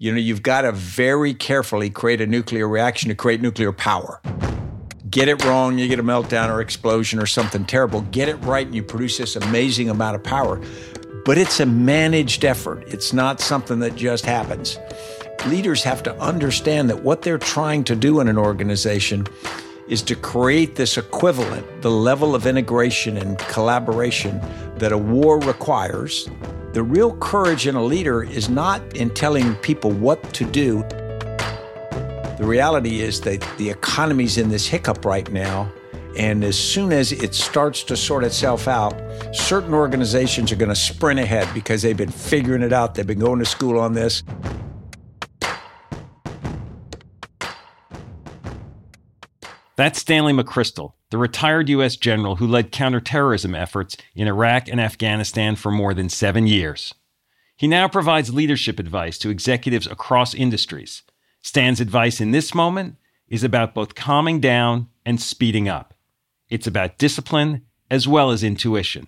You know, you've got to very carefully create a nuclear reaction to create nuclear power. Get it wrong, you get a meltdown or explosion or something terrible. Get it right, and you produce this amazing amount of power. But it's a managed effort, it's not something that just happens. Leaders have to understand that what they're trying to do in an organization is to create this equivalent, the level of integration and collaboration that a war requires. The real courage in a leader is not in telling people what to do. The reality is that the economy's in this hiccup right now. And as soon as it starts to sort itself out, certain organizations are going to sprint ahead because they've been figuring it out. They've been going to school on this. That's Stanley McChrystal, the retired U.S. general who led counterterrorism efforts in Iraq and Afghanistan for more than seven years. He now provides leadership advice to executives across industries. Stan's advice in this moment is about both calming down and speeding up. It's about discipline as well as intuition.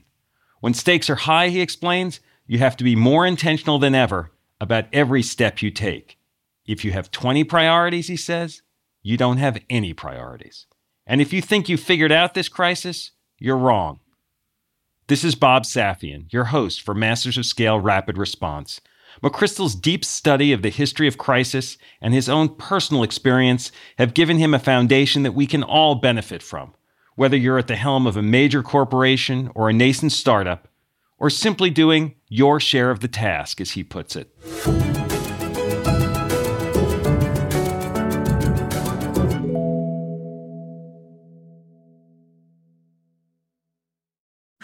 When stakes are high, he explains, you have to be more intentional than ever about every step you take. If you have 20 priorities, he says, you don't have any priorities. And if you think you figured out this crisis, you're wrong. This is Bob Safian, your host for Masters of Scale Rapid Response. McChrystal's deep study of the history of crisis and his own personal experience have given him a foundation that we can all benefit from, whether you're at the helm of a major corporation or a nascent startup, or simply doing your share of the task, as he puts it.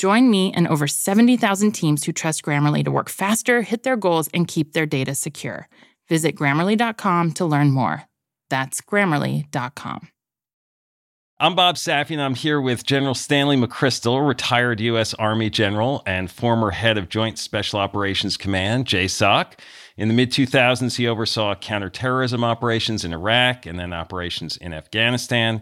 Join me and over 70,000 teams who trust Grammarly to work faster, hit their goals, and keep their data secure. Visit grammarly.com to learn more. That's grammarly.com. I'm Bob Safian. I'm here with General Stanley McChrystal, retired U.S. Army general and former head of Joint Special Operations Command, JSOC. In the mid 2000s, he oversaw counterterrorism operations in Iraq and then operations in Afghanistan.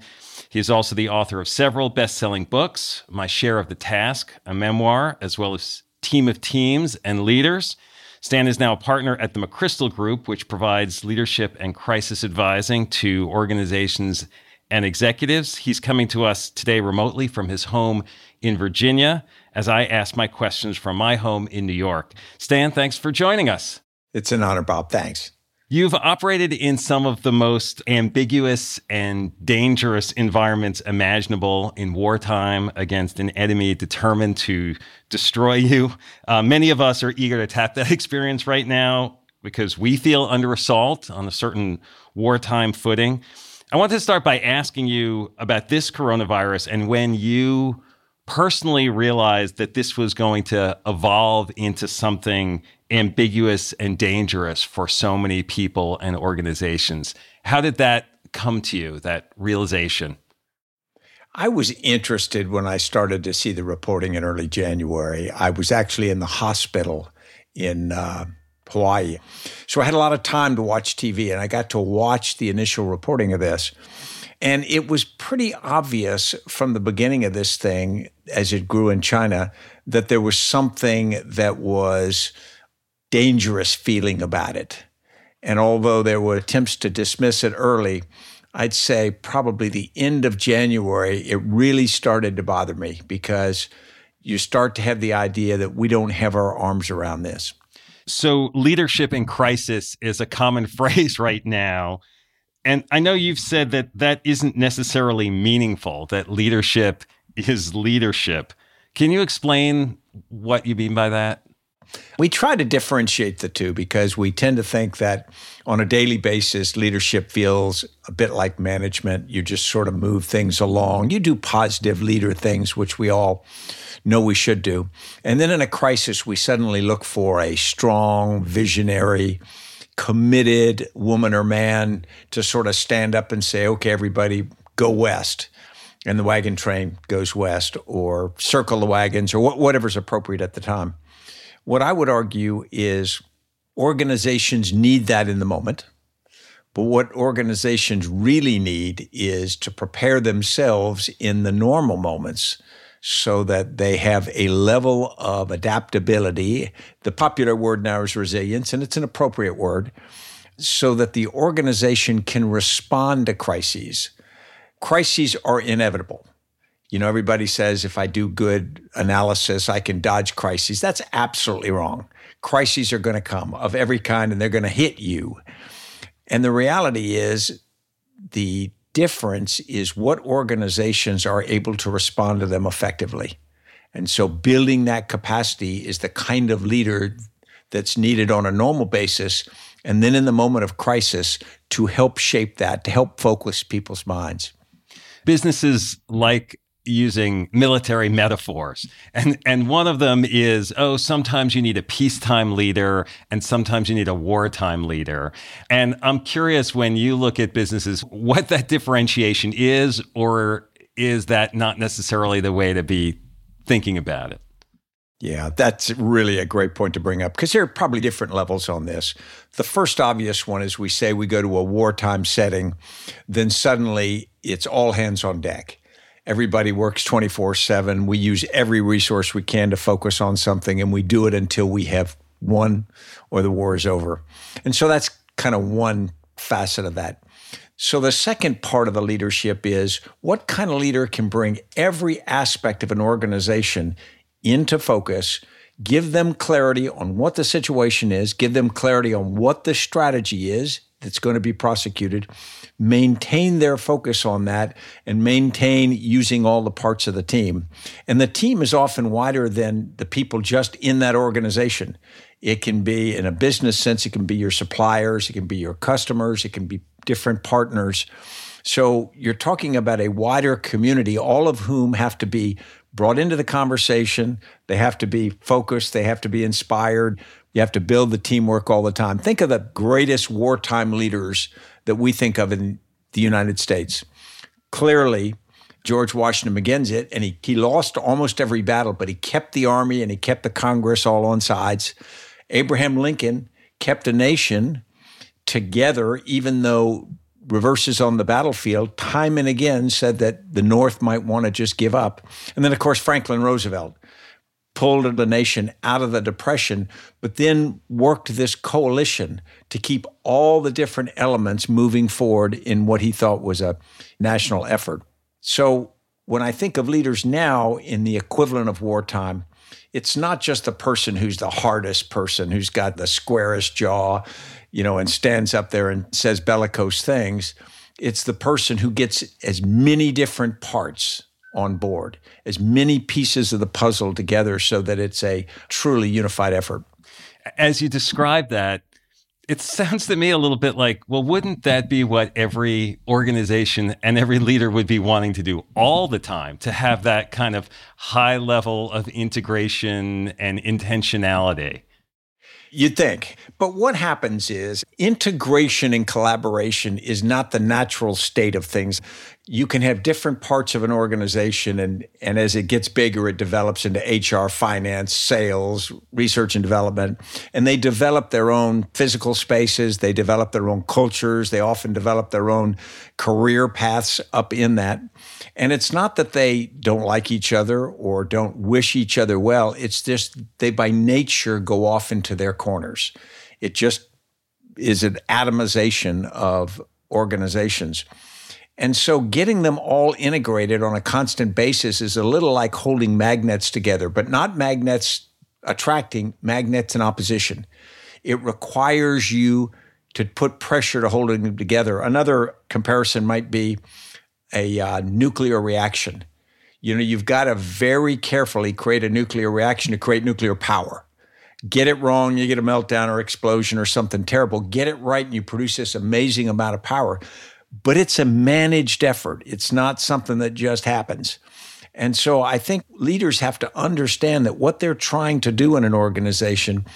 He is also the author of several best selling books My Share of the Task, a memoir, as well as Team of Teams and Leaders. Stan is now a partner at the McChrystal Group, which provides leadership and crisis advising to organizations and executives. He's coming to us today remotely from his home in Virginia as I ask my questions from my home in New York. Stan, thanks for joining us. It's an honor, Bob. Thanks. You've operated in some of the most ambiguous and dangerous environments imaginable in wartime against an enemy determined to destroy you. Uh, many of us are eager to tap that experience right now because we feel under assault on a certain wartime footing. I want to start by asking you about this coronavirus and when you personally realized that this was going to evolve into something ambiguous and dangerous for so many people and organizations. How did that come to you, that realization? I was interested when I started to see the reporting in early January. I was actually in the hospital in uh, Hawaii. So I had a lot of time to watch TV, and I got to watch the initial reporting of this. And it was pretty obvious from the beginning of this thing, as it grew in China, that there was something that was dangerous feeling about it. And although there were attempts to dismiss it early, I'd say probably the end of January, it really started to bother me because you start to have the idea that we don't have our arms around this. So, leadership in crisis is a common phrase right now. And I know you've said that that isn't necessarily meaningful, that leadership is leadership. Can you explain what you mean by that? We try to differentiate the two because we tend to think that on a daily basis, leadership feels a bit like management. You just sort of move things along. You do positive leader things, which we all know we should do. And then in a crisis, we suddenly look for a strong, visionary, committed woman or man to sort of stand up and say, okay, everybody, go west. And the wagon train goes west, or circle the wagons, or whatever's appropriate at the time. What I would argue is organizations need that in the moment. But what organizations really need is to prepare themselves in the normal moments so that they have a level of adaptability. The popular word now is resilience, and it's an appropriate word, so that the organization can respond to crises. Crises are inevitable. You know, everybody says if I do good analysis, I can dodge crises. That's absolutely wrong. Crises are going to come of every kind and they're going to hit you. And the reality is, the difference is what organizations are able to respond to them effectively. And so building that capacity is the kind of leader that's needed on a normal basis. And then in the moment of crisis, to help shape that, to help focus people's minds. Businesses like using military metaphors. And and one of them is, oh, sometimes you need a peacetime leader and sometimes you need a wartime leader. And I'm curious when you look at businesses what that differentiation is or is that not necessarily the way to be thinking about it? Yeah, that's really a great point to bring up because there are probably different levels on this. The first obvious one is we say we go to a wartime setting, then suddenly it's all hands on deck Everybody works 24 7. We use every resource we can to focus on something, and we do it until we have won or the war is over. And so that's kind of one facet of that. So the second part of the leadership is what kind of leader can bring every aspect of an organization into focus, give them clarity on what the situation is, give them clarity on what the strategy is that's going to be prosecuted, maintain their focus on that and maintain using all the parts of the team. And the team is often wider than the people just in that organization. It can be, in a business sense, it can be your suppliers, it can be your customers, it can be different partners. So you're talking about a wider community, all of whom have to be brought into the conversation. They have to be focused, they have to be inspired. You have to build the teamwork all the time. Think of the greatest wartime leaders that we think of in the United States. Clearly, George Washington begins it, and he, he lost almost every battle, but he kept the army and he kept the Congress all on sides. Abraham Lincoln kept a nation together, even though reverses on the battlefield time and again said that the North might want to just give up. And then, of course, Franklin Roosevelt pulled the nation out of the depression, but then worked this coalition to keep all the different elements moving forward in what he thought was a national effort. So when I think of leaders now in the equivalent of wartime, it's not just the person who's the hardest person, who's got the squarest jaw, you know, and stands up there and says bellicose things. It's the person who gets as many different parts on board, as many pieces of the puzzle together so that it's a truly unified effort. As you describe that, it sounds to me a little bit like, well, wouldn't that be what every organization and every leader would be wanting to do all the time to have that kind of high level of integration and intentionality? You'd think. But what happens is integration and collaboration is not the natural state of things. You can have different parts of an organization and and as it gets bigger it develops into HR, finance, sales, research and development and they develop their own physical spaces, they develop their own cultures, they often develop their own career paths up in that. And it's not that they don't like each other or don't wish each other well, it's just they by nature go off into their corners. It just is an atomization of organizations. And so getting them all integrated on a constant basis is a little like holding magnets together, but not magnets attracting, magnets in opposition. It requires you to put pressure to holding them together. Another comparison might be a uh, nuclear reaction. You know, you've got to very carefully create a nuclear reaction to create nuclear power. Get it wrong, you get a meltdown or explosion or something terrible. Get it right, and you produce this amazing amount of power but it's a managed effort. It's not something that just happens. And so I think leaders have to understand that what they're trying to do in an organization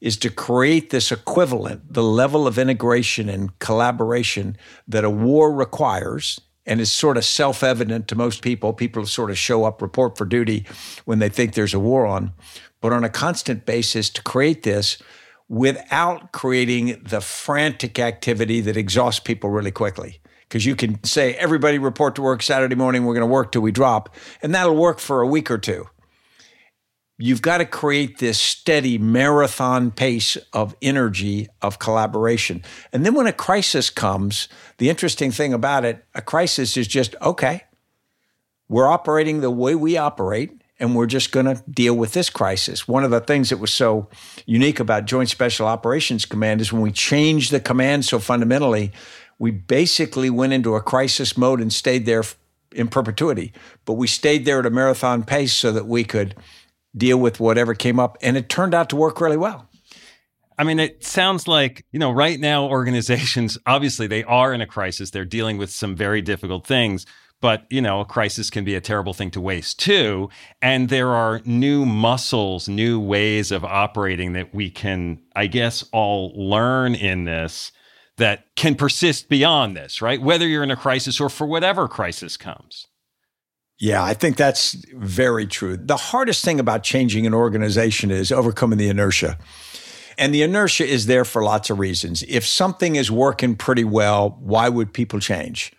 is to create this equivalent, the level of integration and collaboration that a war requires and is sort of self evident to most people. People sort of show up, report for duty when they think there's a war on. But on a constant basis, to create this without creating the frantic activity that exhausts people really quickly. Because you can say, everybody report to work Saturday morning, we're going to work till we drop, and that'll work for a week or two. You've got to create this steady marathon pace of energy, of collaboration. And then when a crisis comes, the interesting thing about it, a crisis is just, okay, we're operating the way we operate and we're just going to deal with this crisis. One of the things that was so unique about Joint Special Operations Command is when we changed the command so fundamentally, we basically went into a crisis mode and stayed there in perpetuity. But we stayed there at a marathon pace so that we could deal with whatever came up. And it turned out to work really well. I mean, it sounds like, you know, right now organizations, obviously, they are in a crisis. They're dealing with some very difficult things but you know a crisis can be a terrible thing to waste too and there are new muscles new ways of operating that we can i guess all learn in this that can persist beyond this right whether you're in a crisis or for whatever crisis comes yeah, I think that's very true. The hardest thing about changing an organization is overcoming the inertia. And the inertia is there for lots of reasons. If something is working pretty well, why would people change?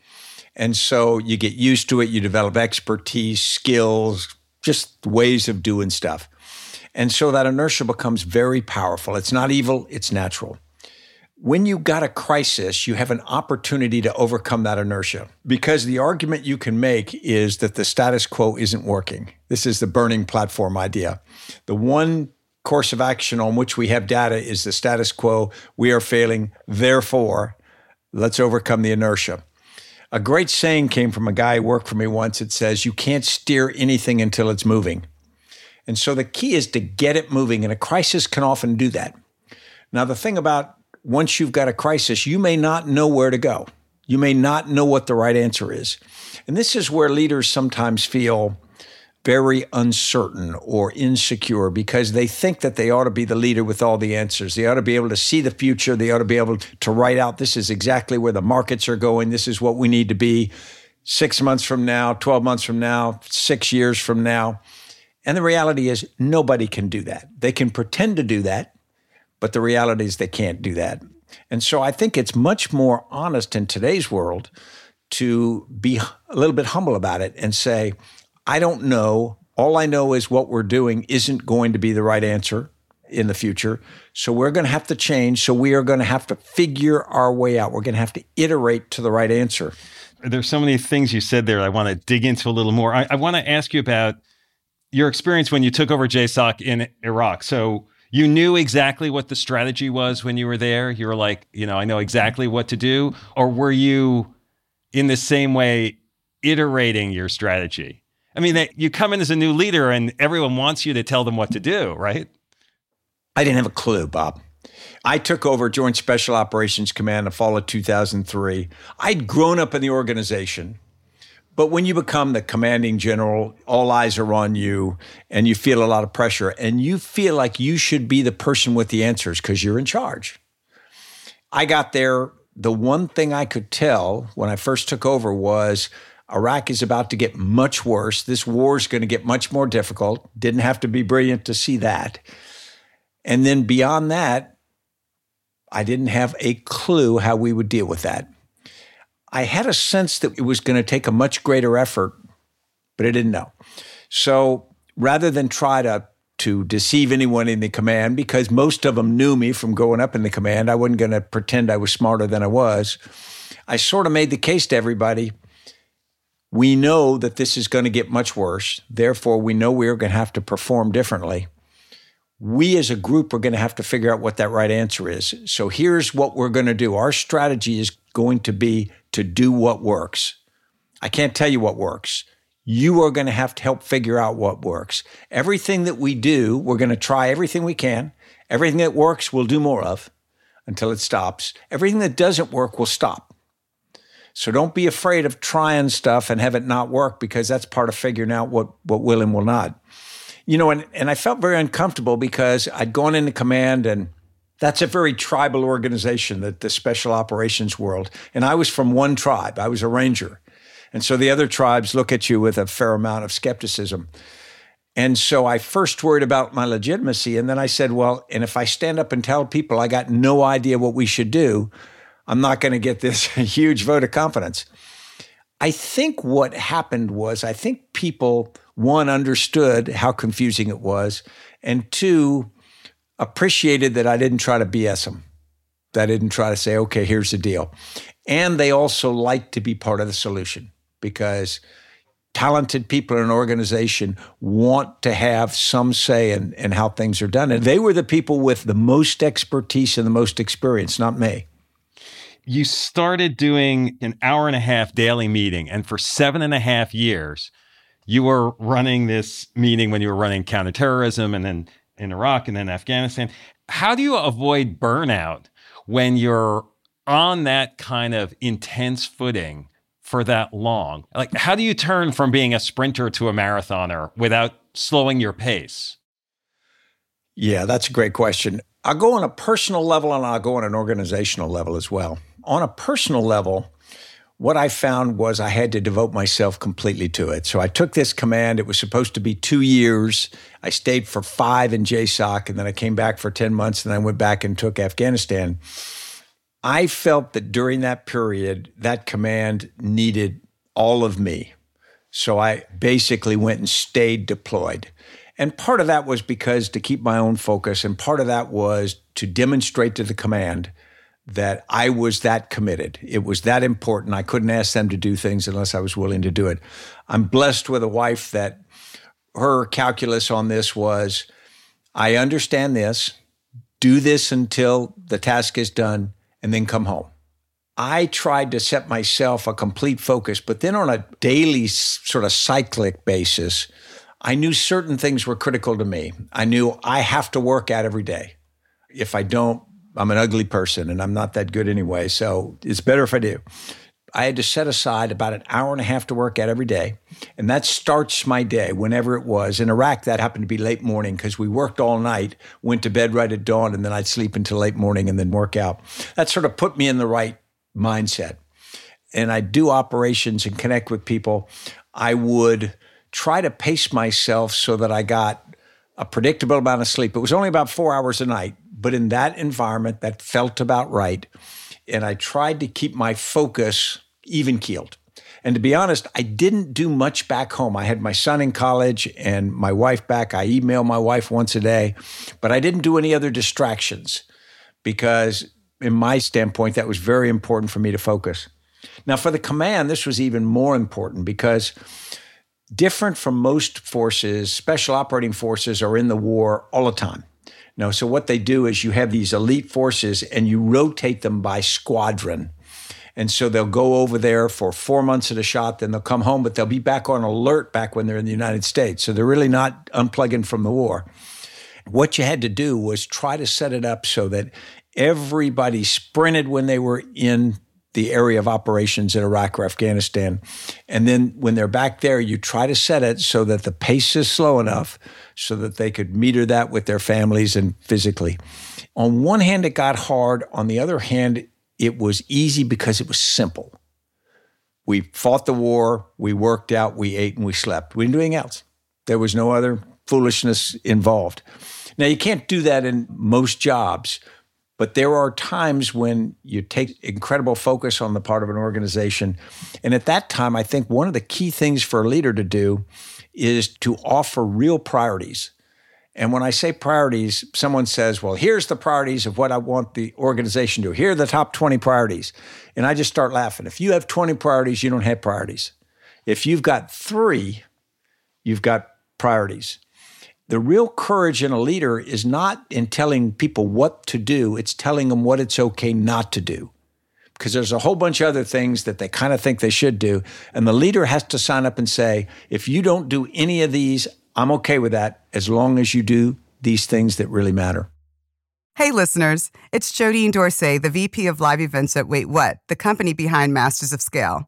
And so you get used to it, you develop expertise, skills, just ways of doing stuff. And so that inertia becomes very powerful. It's not evil, it's natural. When you've got a crisis, you have an opportunity to overcome that inertia because the argument you can make is that the status quo isn't working. This is the burning platform idea. The one course of action on which we have data is the status quo. We are failing. Therefore, let's overcome the inertia. A great saying came from a guy who worked for me once. It says, You can't steer anything until it's moving. And so the key is to get it moving, and a crisis can often do that. Now, the thing about once you've got a crisis, you may not know where to go. You may not know what the right answer is. And this is where leaders sometimes feel very uncertain or insecure because they think that they ought to be the leader with all the answers. They ought to be able to see the future. They ought to be able to write out this is exactly where the markets are going. This is what we need to be six months from now, 12 months from now, six years from now. And the reality is, nobody can do that. They can pretend to do that, but the reality is they can't do that. And so I think it's much more honest in today's world to be a little bit humble about it and say, I don't know. All I know is what we're doing isn't going to be the right answer in the future. So we're going to have to change. So we are going to have to figure our way out. We're going to have to iterate to the right answer. There's so many things you said there I want to dig into a little more. I, I want to ask you about your experience when you took over JSOC in Iraq. So you knew exactly what the strategy was when you were there. You were like, you know, I know exactly what to do. Or were you in the same way iterating your strategy? I mean, you come in as a new leader and everyone wants you to tell them what to do, right? I didn't have a clue, Bob. I took over Joint Special Operations Command in the fall of 2003. I'd grown up in the organization, but when you become the commanding general, all eyes are on you and you feel a lot of pressure and you feel like you should be the person with the answers because you're in charge. I got there. The one thing I could tell when I first took over was Iraq is about to get much worse. This war is going to get much more difficult. Didn't have to be brilliant to see that. And then beyond that, I didn't have a clue how we would deal with that. I had a sense that it was going to take a much greater effort, but I didn't know. So rather than try to to deceive anyone in the command, because most of them knew me from growing up in the command, I wasn't going to pretend I was smarter than I was. I sort of made the case to everybody we know that this is going to get much worse. Therefore, we know we're going to have to perform differently. We as a group are going to have to figure out what that right answer is. So here's what we're going to do. Our strategy is going to be to do what works. I can't tell you what works. You are going to have to help figure out what works. Everything that we do, we're going to try everything we can. Everything that works, we'll do more of until it stops. Everything that doesn't work, we'll stop. So don't be afraid of trying stuff and have it not work because that's part of figuring out what, what will and will not. You know, and, and I felt very uncomfortable because I'd gone into command and that's a very tribal organization, that the special operations world. And I was from one tribe. I was a ranger. And so the other tribes look at you with a fair amount of skepticism. And so I first worried about my legitimacy. And then I said, well, and if I stand up and tell people I got no idea what we should do, I'm not going to get this huge vote of confidence. I think what happened was I think people, one, understood how confusing it was, and two, appreciated that I didn't try to BS them, that I didn't try to say, okay, here's the deal. And they also liked to be part of the solution because talented people in an organization want to have some say in, in how things are done. And they were the people with the most expertise and the most experience, not me you started doing an hour and a half daily meeting, and for seven and a half years, you were running this meeting when you were running counterterrorism and then in Iraq and then Afghanistan. How do you avoid burnout when you're on that kind of intense footing for that long? Like, how do you turn from being a sprinter to a marathoner without slowing your pace? Yeah, that's a great question. I'll go on a personal level and I'll go on an organizational level as well on a personal level, what I found was I had to devote myself completely to it. So I took this command. It was supposed to be two years. I stayed for five in JSOC, and then I came back for 10 months, and then I went back and took Afghanistan. I felt that during that period, that command needed all of me. So I basically went and stayed deployed. And part of that was because to keep my own focus, and part of that was to demonstrate to the command that I was that committed. It was that important. I couldn't ask them to do things unless I was willing to do it. I'm blessed with a wife that her calculus on this was I understand this, do this until the task is done, and then come home. I tried to set myself a complete focus, but then on a daily sort of cyclic basis, I knew certain things were critical to me. I knew I have to work out every day. If I don't, I'm an ugly person and I'm not that good anyway. So it's better if I do. I had to set aside about an hour and a half to work out every day. And that starts my day, whenever it was. In Iraq, that happened to be late morning because we worked all night, went to bed right at dawn, and then I'd sleep until late morning and then work out. That sort of put me in the right mindset. And I do operations and connect with people. I would try to pace myself so that I got a predictable amount of sleep. It was only about four hours a night, but in that environment, that felt about right. And I tried to keep my focus even keeled. And to be honest, I didn't do much back home. I had my son in college and my wife back. I email my wife once a day, but I didn't do any other distractions because, in my standpoint, that was very important for me to focus. Now, for the command, this was even more important because different from most forces, special operating forces are in the war all the time. No, so what they do is you have these elite forces and you rotate them by squadron. And so they'll go over there for four months at a shot, then they'll come home, but they'll be back on alert back when they're in the United States. So they're really not unplugging from the war. What you had to do was try to set it up so that everybody sprinted when they were in the area of operations in Iraq or Afghanistan. And then when they're back there, you try to set it so that the pace is slow enough so that they could meter that with their families and physically. On one hand, it got hard. On the other hand, it was easy because it was simple. We fought the war, we worked out, we ate, and we slept. We didn't do anything else. There was no other foolishness involved. Now, you can't do that in most jobs, but there are times when you take incredible focus on the part of an organization. And at that time, I think one of the key things for a leader to do is to offer real priorities. And when I say priorities, someone says, well, here's the priorities of what I want the organization to do. Here are the top 20 priorities. And I just start laughing. If you have 20 priorities, you don't have priorities. If you've got three, you've got priorities. The real courage in a leader is not in telling people what to do, it's telling them what it's okay not to do. Because there's a whole bunch of other things that they kind of think they should do. And the leader has to sign up and say, if you don't do any of these, I'm okay with that as long as you do these things that really matter. Hey, listeners, it's Jodine Dorsey, the VP of Live Events at Wait What, the company behind Masters of Scale.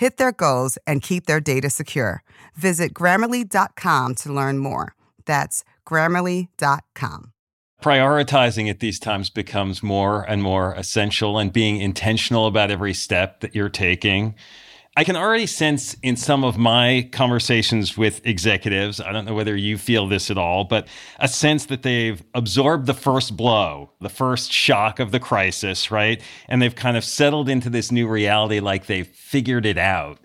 hit their goals, and keep their data secure. Visit grammarly.com to learn more. That's grammarly.com. Prioritizing at these times becomes more and more essential, and being intentional about every step that you're taking. I can already sense in some of my conversations with executives, I don't know whether you feel this at all, but a sense that they've absorbed the first blow, the first shock of the crisis, right? And they've kind of settled into this new reality like they've figured it out.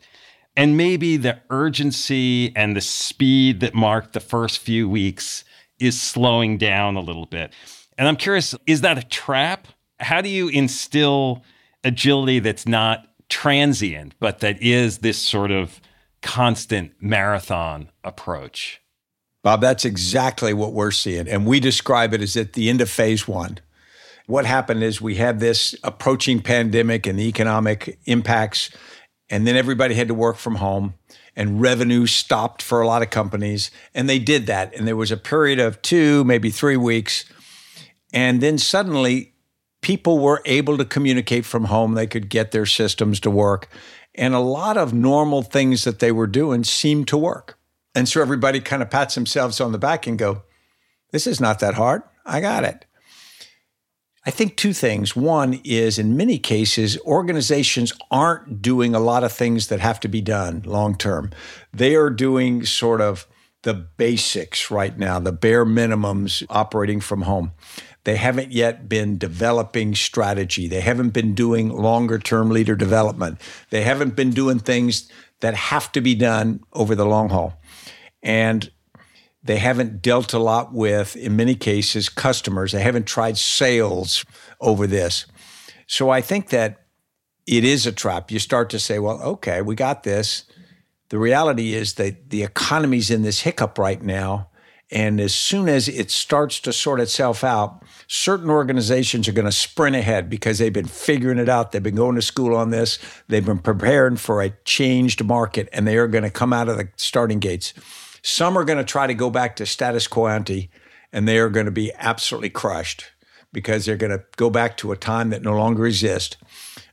And maybe the urgency and the speed that marked the first few weeks is slowing down a little bit. And I'm curious, is that a trap? How do you instill agility that's not transient, but that is this sort of constant marathon approach. Bob, that's exactly what we're seeing. And we describe it as at the end of phase one. What happened is we had this approaching pandemic and the economic impacts, and then everybody had to work from home, and revenue stopped for a lot of companies. And they did that. And there was a period of two, maybe three weeks. And then suddenly people were able to communicate from home. They could get their systems to work. And a lot of normal things that they were doing seemed to work. And so everybody kind of pats themselves on the back and go, This is not that hard. I got it. I think two things. One is in many cases, organizations aren't doing a lot of things that have to be done long term. They are doing sort of the basics right now, the bare minimums operating from home. They haven't yet been developing strategy. They haven't been doing longer term leader development. They haven't been doing things that have to be done over the long haul. And they haven't dealt a lot with, in many cases, customers. They haven't tried sales over this. So I think that it is a trap. You start to say, well, okay, we got this. The reality is that the economy's in this hiccup right now. And as soon as it starts to sort itself out, certain organizations are going to sprint ahead because they've been figuring it out. They've been going to school on this. They've been preparing for a changed market and they are going to come out of the starting gates. Some are going to try to go back to status quo ante and they are going to be absolutely crushed because they're going to go back to a time that no longer exists.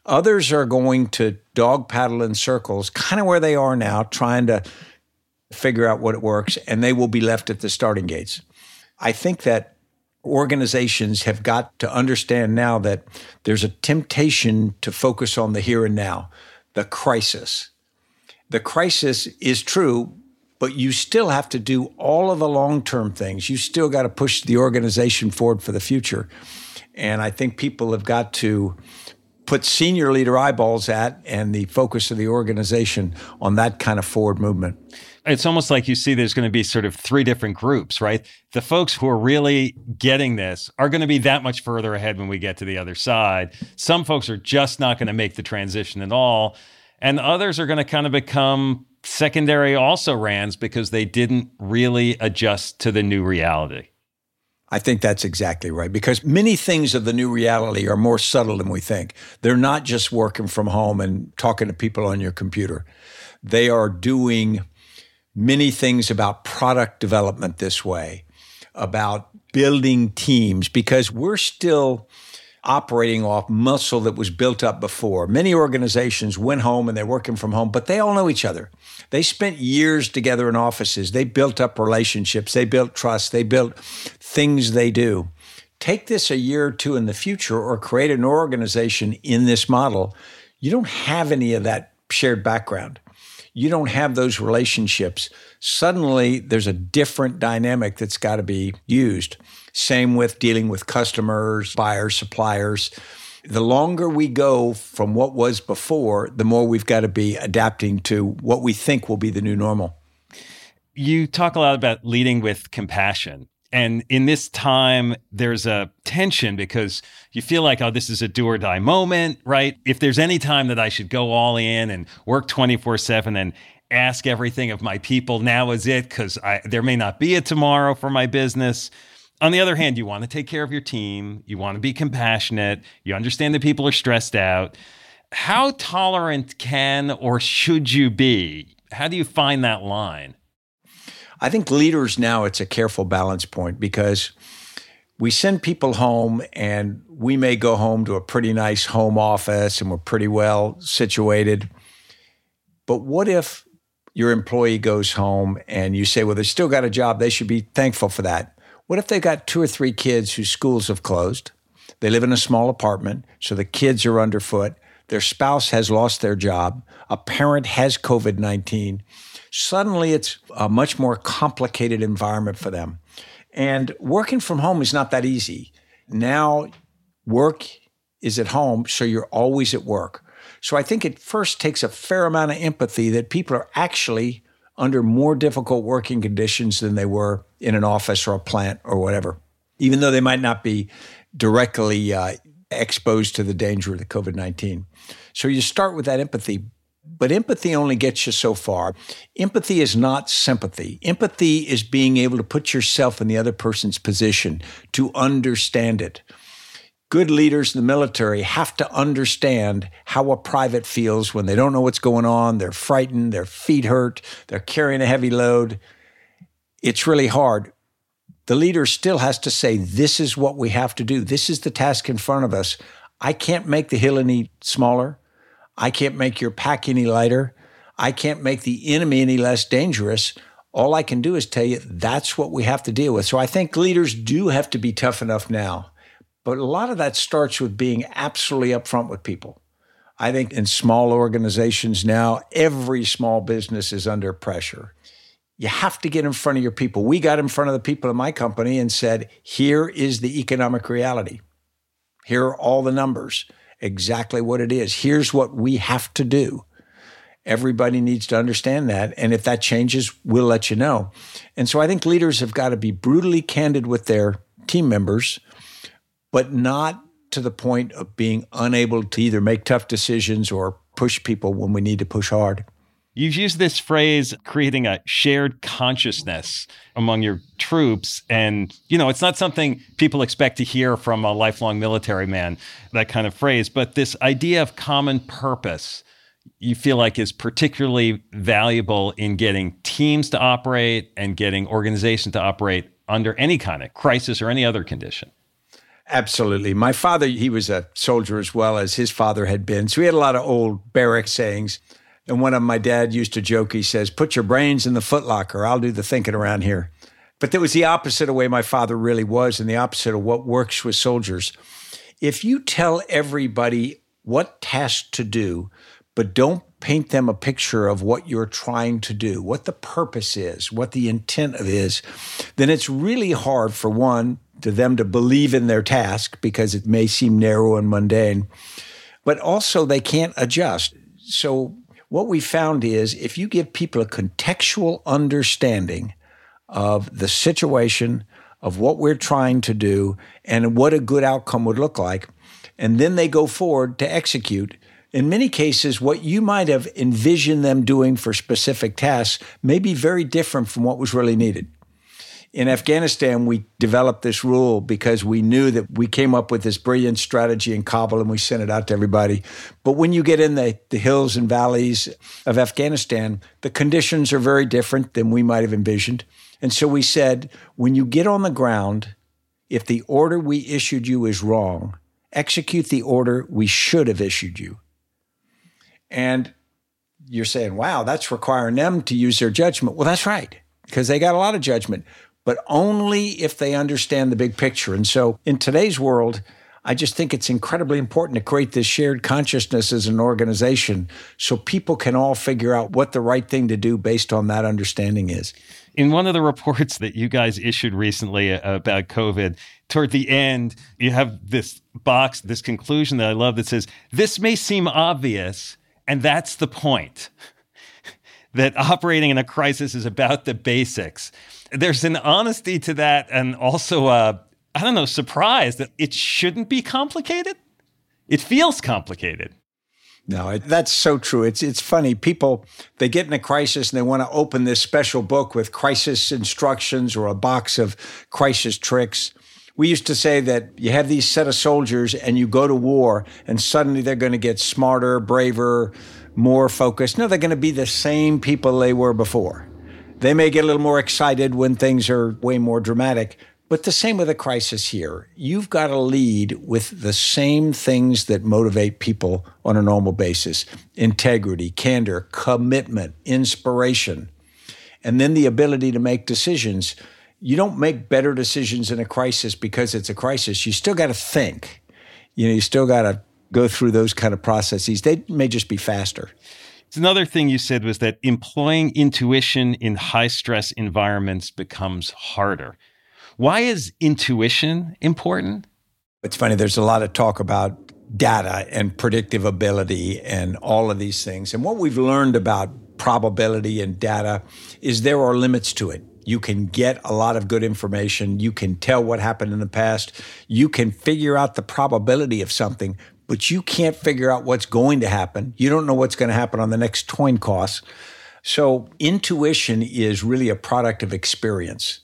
Others are going to dog paddle in circles, kind of where they are now, trying to figure out what works, and they will be left at the starting gates. I think that organizations have got to understand now that there's a temptation to focus on the here and now, the crisis. The crisis is true, but you still have to do all of the long term things. You still got to push the organization forward for the future. And I think people have got to put senior leader eyeballs at and the focus of the organization on that kind of forward movement. It's almost like you see there's going to be sort of three different groups, right? The folks who are really getting this are going to be that much further ahead when we get to the other side. Some folks are just not going to make the transition at all. And others are going to kind of become secondary also rans because they didn't really adjust to the new reality. I think that's exactly right because many things of the new reality are more subtle than we think. They're not just working from home and talking to people on your computer. They are doing many things about product development this way, about building teams because we're still operating off muscle that was built up before. Many organizations went home and they're working from home, but they all know each other. They spent years together in offices. They built up relationships. They built trust. They built things they do. Take this a year or two in the future or create an organization in this model. You don't have any of that shared background. You don't have those relationships. Suddenly, there's a different dynamic that's got to be used. Same with dealing with customers, buyers, suppliers. The longer we go from what was before, the more we've got to be adapting to what we think will be the new normal. You talk a lot about leading with compassion. And in this time, there's a tension because you feel like, oh, this is a do or die moment, right? If there's any time that I should go all in and work 24 7 and ask everything of my people, now is it because there may not be a tomorrow for my business. On the other hand, you want to take care of your team, you want to be compassionate, you understand that people are stressed out. How tolerant can or should you be? How do you find that line? I think leaders now, it's a careful balance point because we send people home and we may go home to a pretty nice home office and we're pretty well situated. But what if your employee goes home and you say, well, they still got a job. They should be thankful for that. What if they got two or three kids whose schools have closed? They live in a small apartment, so the kids are underfoot. Their spouse has lost their job. A parent has COVID 19. Suddenly, it's a much more complicated environment for them. And working from home is not that easy. Now, work is at home, so you're always at work. So I think it first takes a fair amount of empathy that people are actually under more difficult working conditions than they were in an office or a plant or whatever, even though they might not be directly uh, exposed to the danger of the COVID 19. So you start with that empathy, but empathy only gets you so far. Empathy is not sympathy. Empathy is being able to put yourself in the other person's position, to understand it good leaders in the military have to understand how a private feels when they don't know what's going on. They're frightened, their feet hurt, they're carrying a heavy load. It's really hard. The leader still has to say, This is what we have to do. This is the task in front of us. I can't make the hill any smaller. I can't make your pack any lighter. I can't make the enemy any less dangerous. All I can do is tell you that's what we have to deal with. So I think leaders do have to be tough enough now but a lot of that starts with being absolutely upfront with people. I think in small organizations now, every small business is under pressure. You have to get in front of your people. We got in front of the people in my company and said, here is the economic reality. Here are all the numbers, exactly what it is. Here's what we have to do. Everybody needs to understand that. And if that changes, we'll let you know. And so I think leaders have got to be brutally candid with their team members but not to the point of being unable to either make tough decisions or push people when we need to push hard. You've used this phrase, creating a shared consciousness among your troops. And, you know, it's not something people expect to hear from a lifelong military man, that kind of phrase, but this idea of common purpose you feel like is particularly valuable in getting teams to operate and getting organizations to operate under any kind of crisis or any other condition. Absolutely. My father, he was a soldier as well as his father had been. So we had a lot of old barrack sayings. And one of them, my dad used to joke, he says, Put your brains in the footlocker. I'll do the thinking around here. But that was the opposite of way my father really was and the opposite of what works with soldiers. If you tell everybody what task to do, but don't paint them a picture of what you're trying to do, what the purpose is, what the intent of is, then it's really hard for one to them to believe in their task because it may seem narrow and mundane. but also they can't adjust. So, what we found is if you give people a contextual understanding of the situation, of what we're trying to do, and what a good outcome would look like, and then they go forward to execute, in many cases, what you might have envisioned them doing for specific tasks may be very different from what was really needed. In Afghanistan, we developed this rule because we knew that we came up with this brilliant strategy in Kabul and we sent it out to everybody. But when you get in the, the hills and valleys of Afghanistan, the conditions are very different than we might have envisioned. And so we said, when you get on the ground, if the order we issued you is wrong, execute the order we should have issued you. And you're saying, wow, that's requiring them to use their judgment. Well, that's right, because they got a lot of judgment but only if they understand the big picture. And so in today's world, I just think it's incredibly important to create this shared consciousness as an organization so people can all figure out what the right thing to do based on that understanding is. In one of the reports that you guys issued recently uh, about COVID, toward the end, you have this box, this conclusion that I love that says, This may seem obvious, and that's the point. that operating in a crisis is about the basics there's an honesty to that and also a, I don't know, surprise that it shouldn't be complicated. It feels complicated. No, it, that's so true. It's it's funny. People they get in a crisis and they want to open this special book with crisis instructions or a box of crisis tricks. We used to say that you have these set of soldiers and you go to war and suddenly they're going to get smarter, braver, more focused. No, they're going to be the same people they were before. They may get a little more excited when things are way more dramatic, but the same with a crisis here. You've got to lead with the same things that motivate people on a normal basis integrity, candor, commitment, inspiration, and then the ability to make decisions. You don't make better decisions in a crisis because it's a crisis. You still got to think. You know, you still got to go through those kind of processes. They may just be faster. Another thing you said was that employing intuition in high stress environments becomes harder. Why is intuition important? It's funny, there's a lot of talk about data and predictive ability and all of these things. And what we've learned about probability and data is there are limits to it. You can get a lot of good information. You can tell what happened in the past. You can figure out the probability of something, but you can't figure out what's going to happen. You don't know what's going to happen on the next coin cost. So intuition is really a product of experience.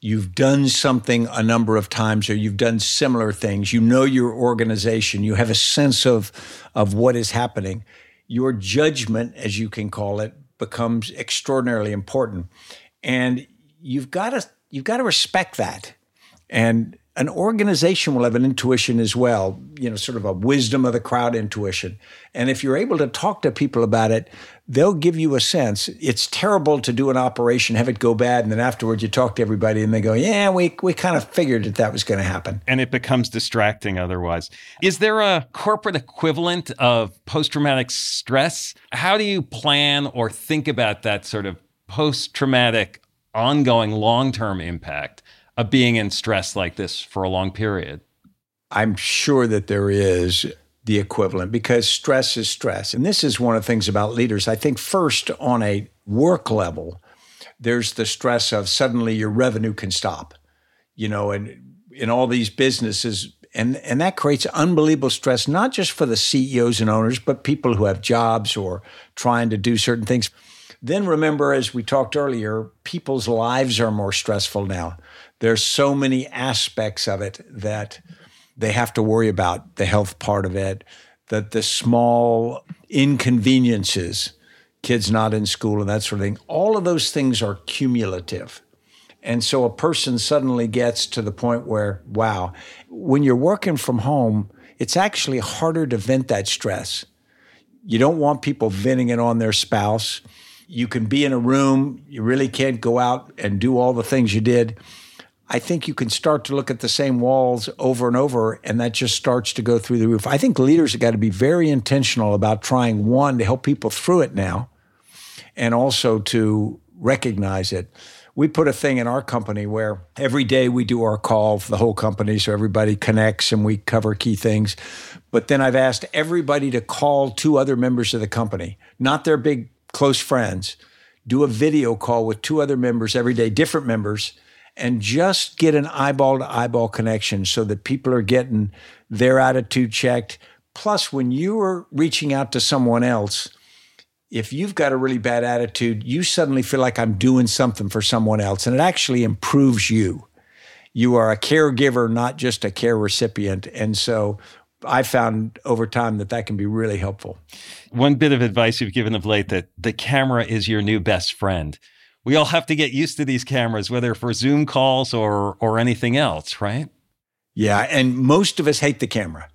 You've done something a number of times or you've done similar things. You know your organization. You have a sense of, of what is happening. Your judgment, as you can call it, becomes extraordinarily important. And you've got to you've got to respect that. And an organization will have an intuition as well, you know, sort of a wisdom of the crowd intuition. And if you're able to talk to people about it, they'll give you a sense. It's terrible to do an operation, have it go bad, and then afterwards you talk to everybody and they go, Yeah, we, we kind of figured that that was going to happen. And it becomes distracting otherwise. Is there a corporate equivalent of post traumatic stress? How do you plan or think about that sort of post traumatic, ongoing long term impact? Of being in stress like this for a long period? I'm sure that there is the equivalent because stress is stress. And this is one of the things about leaders. I think, first, on a work level, there's the stress of suddenly your revenue can stop, you know, and in all these businesses, and, and that creates unbelievable stress, not just for the CEOs and owners, but people who have jobs or trying to do certain things. Then remember, as we talked earlier, people's lives are more stressful now there's so many aspects of it that they have to worry about the health part of it, that the small inconveniences, kids not in school and that sort of thing, all of those things are cumulative. And so a person suddenly gets to the point where, wow, when you're working from home, it's actually harder to vent that stress. You don't want people venting it on their spouse. You can be in a room, you really can't go out and do all the things you did. I think you can start to look at the same walls over and over, and that just starts to go through the roof. I think leaders have got to be very intentional about trying one to help people through it now, and also to recognize it. we put a thing in our company where every day we do our call for the whole company so everybody connects and we cover key things. But then I've asked everybody to call two other members of the company, not their big close friends, do a video call with two other members every day, different members, and just get an eyeball to eyeball connection so that people are getting their attitude checked. Plus, when you are reaching out to someone else, if you've got a really bad attitude, you suddenly feel like I'm doing something for someone else, and it actually improves you. You are a caregiver, not just a care recipient. And so I found over time that that can be really helpful. One bit of advice you've given of late that the camera is your new best friend. We all have to get used to these cameras, whether for Zoom calls or or anything else, right? Yeah, and most of us hate the camera.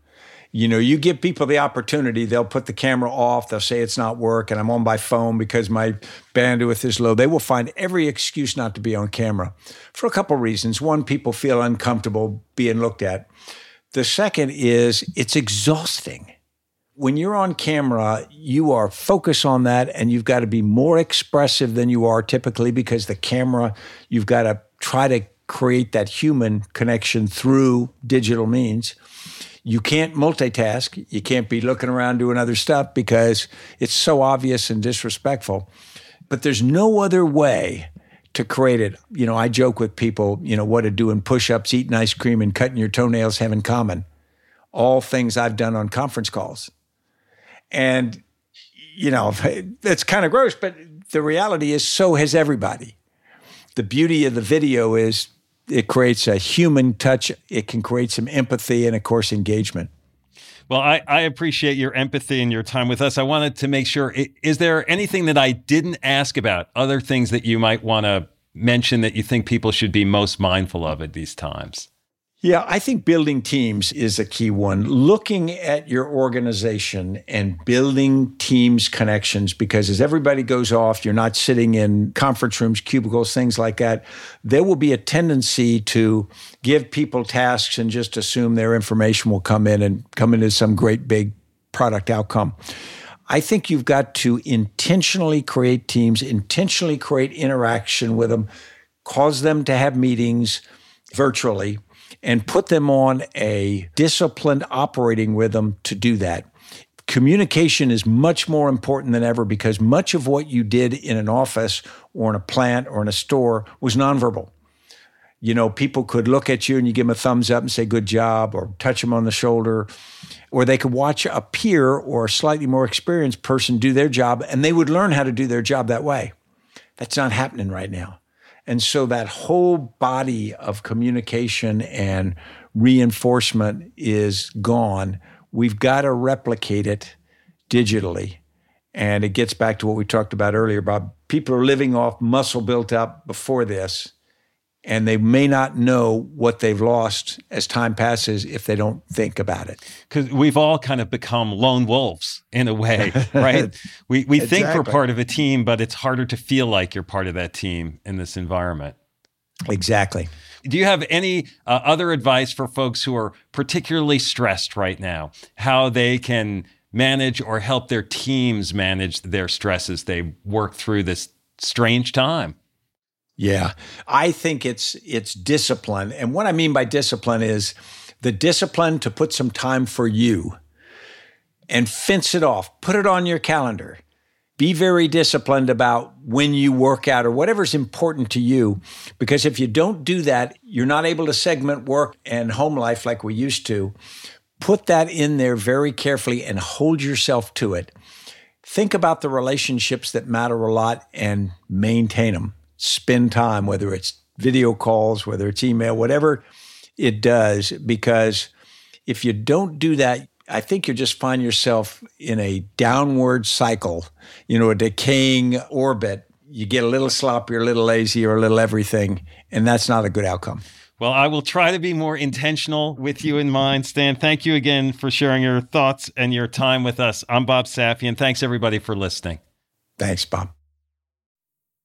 You know, you give people the opportunity, they'll put the camera off, they'll say it's not working, and I'm on my phone because my bandwidth is low. They will find every excuse not to be on camera for a couple reasons. One, people feel uncomfortable being looked at. The second is it's exhausting. When you're on camera, you are focused on that and you've got to be more expressive than you are typically because the camera, you've got to try to create that human connection through digital means. You can't multitask. You can't be looking around doing other stuff because it's so obvious and disrespectful. But there's no other way to create it. You know, I joke with people, you know, what do doing push ups, eating ice cream, and cutting your toenails have in common? All things I've done on conference calls. And, you know, it's kind of gross, but the reality is so has everybody. The beauty of the video is it creates a human touch, it can create some empathy and, of course, engagement. Well, I, I appreciate your empathy and your time with us. I wanted to make sure is there anything that I didn't ask about, other things that you might want to mention that you think people should be most mindful of at these times? Yeah, I think building teams is a key one. Looking at your organization and building teams connections, because as everybody goes off, you're not sitting in conference rooms, cubicles, things like that. There will be a tendency to give people tasks and just assume their information will come in and come into some great big product outcome. I think you've got to intentionally create teams, intentionally create interaction with them, cause them to have meetings virtually and put them on a disciplined operating rhythm to do that. Communication is much more important than ever because much of what you did in an office or in a plant or in a store was nonverbal. You know, people could look at you and you give them a thumbs up and say, good job, or touch them on the shoulder, or they could watch a peer or a slightly more experienced person do their job and they would learn how to do their job that way. That's not happening right now. And so that whole body of communication and reinforcement is gone. We've got to replicate it digitally. And it gets back to what we talked about earlier about people are living off muscle built up before this and they may not know what they've lost as time passes if they don't think about it. Because we've all kind of become lone wolves in a way, right? we we exactly. think we're part of a team, but it's harder to feel like you're part of that team in this environment. Exactly. Do you have any uh, other advice for folks who are particularly stressed right now? How they can manage or help their teams manage their stress as they work through this strange time? Yeah. I think it's it's discipline. And what I mean by discipline is the discipline to put some time for you and fence it off. Put it on your calendar. Be very disciplined about when you work out or whatever's important to you. Because if you don't do that, you're not able to segment work and home life like we used to. Put that in there very carefully and hold yourself to it. Think about the relationships that matter a lot and maintain them spend time, whether it's video calls, whether it's email, whatever it does, because if you don't do that, I think you just find yourself in a downward cycle, you know, a decaying orbit. You get a little sloppy or a little lazy or a little everything, and that's not a good outcome. Well, I will try to be more intentional with you in mind. Stan, thank you again for sharing your thoughts and your time with us. I'm Bob Safian. Thanks, everybody, for listening. Thanks, Bob.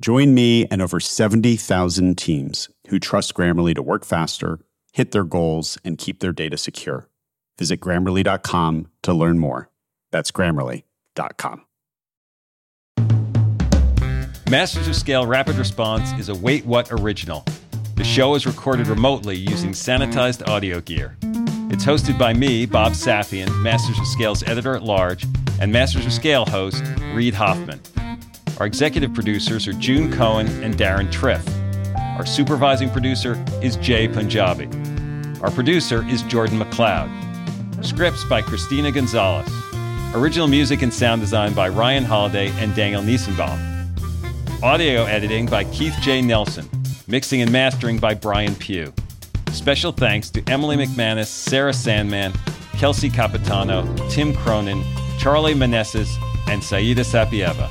Join me and over 70,000 teams who trust Grammarly to work faster, hit their goals, and keep their data secure. Visit grammarly.com to learn more. That's grammarly.com. Masters of Scale Rapid Response is a Wait What original. The show is recorded remotely using sanitized audio gear. It's hosted by me, Bob Safian, Masters of Scale's editor at large, and Masters of Scale host, Reid Hoffman. Our executive producers are June Cohen and Deron Triff. Our supervising producer is Jay Punjabi. Our producer is Jordan McLeod. Scripts by Christina Gonzalez. Original music and sound design by Ryan Holladay and Daniel Niesenbaum. Audio editing by Keith J. Nelson. Mixing and mastering by Brian Pugh. Special thanks to Emily McManus, Sarah Sandman, Kelsey Capitano, Tim Cronin, Charlie Manessis, and Saida Sapieva.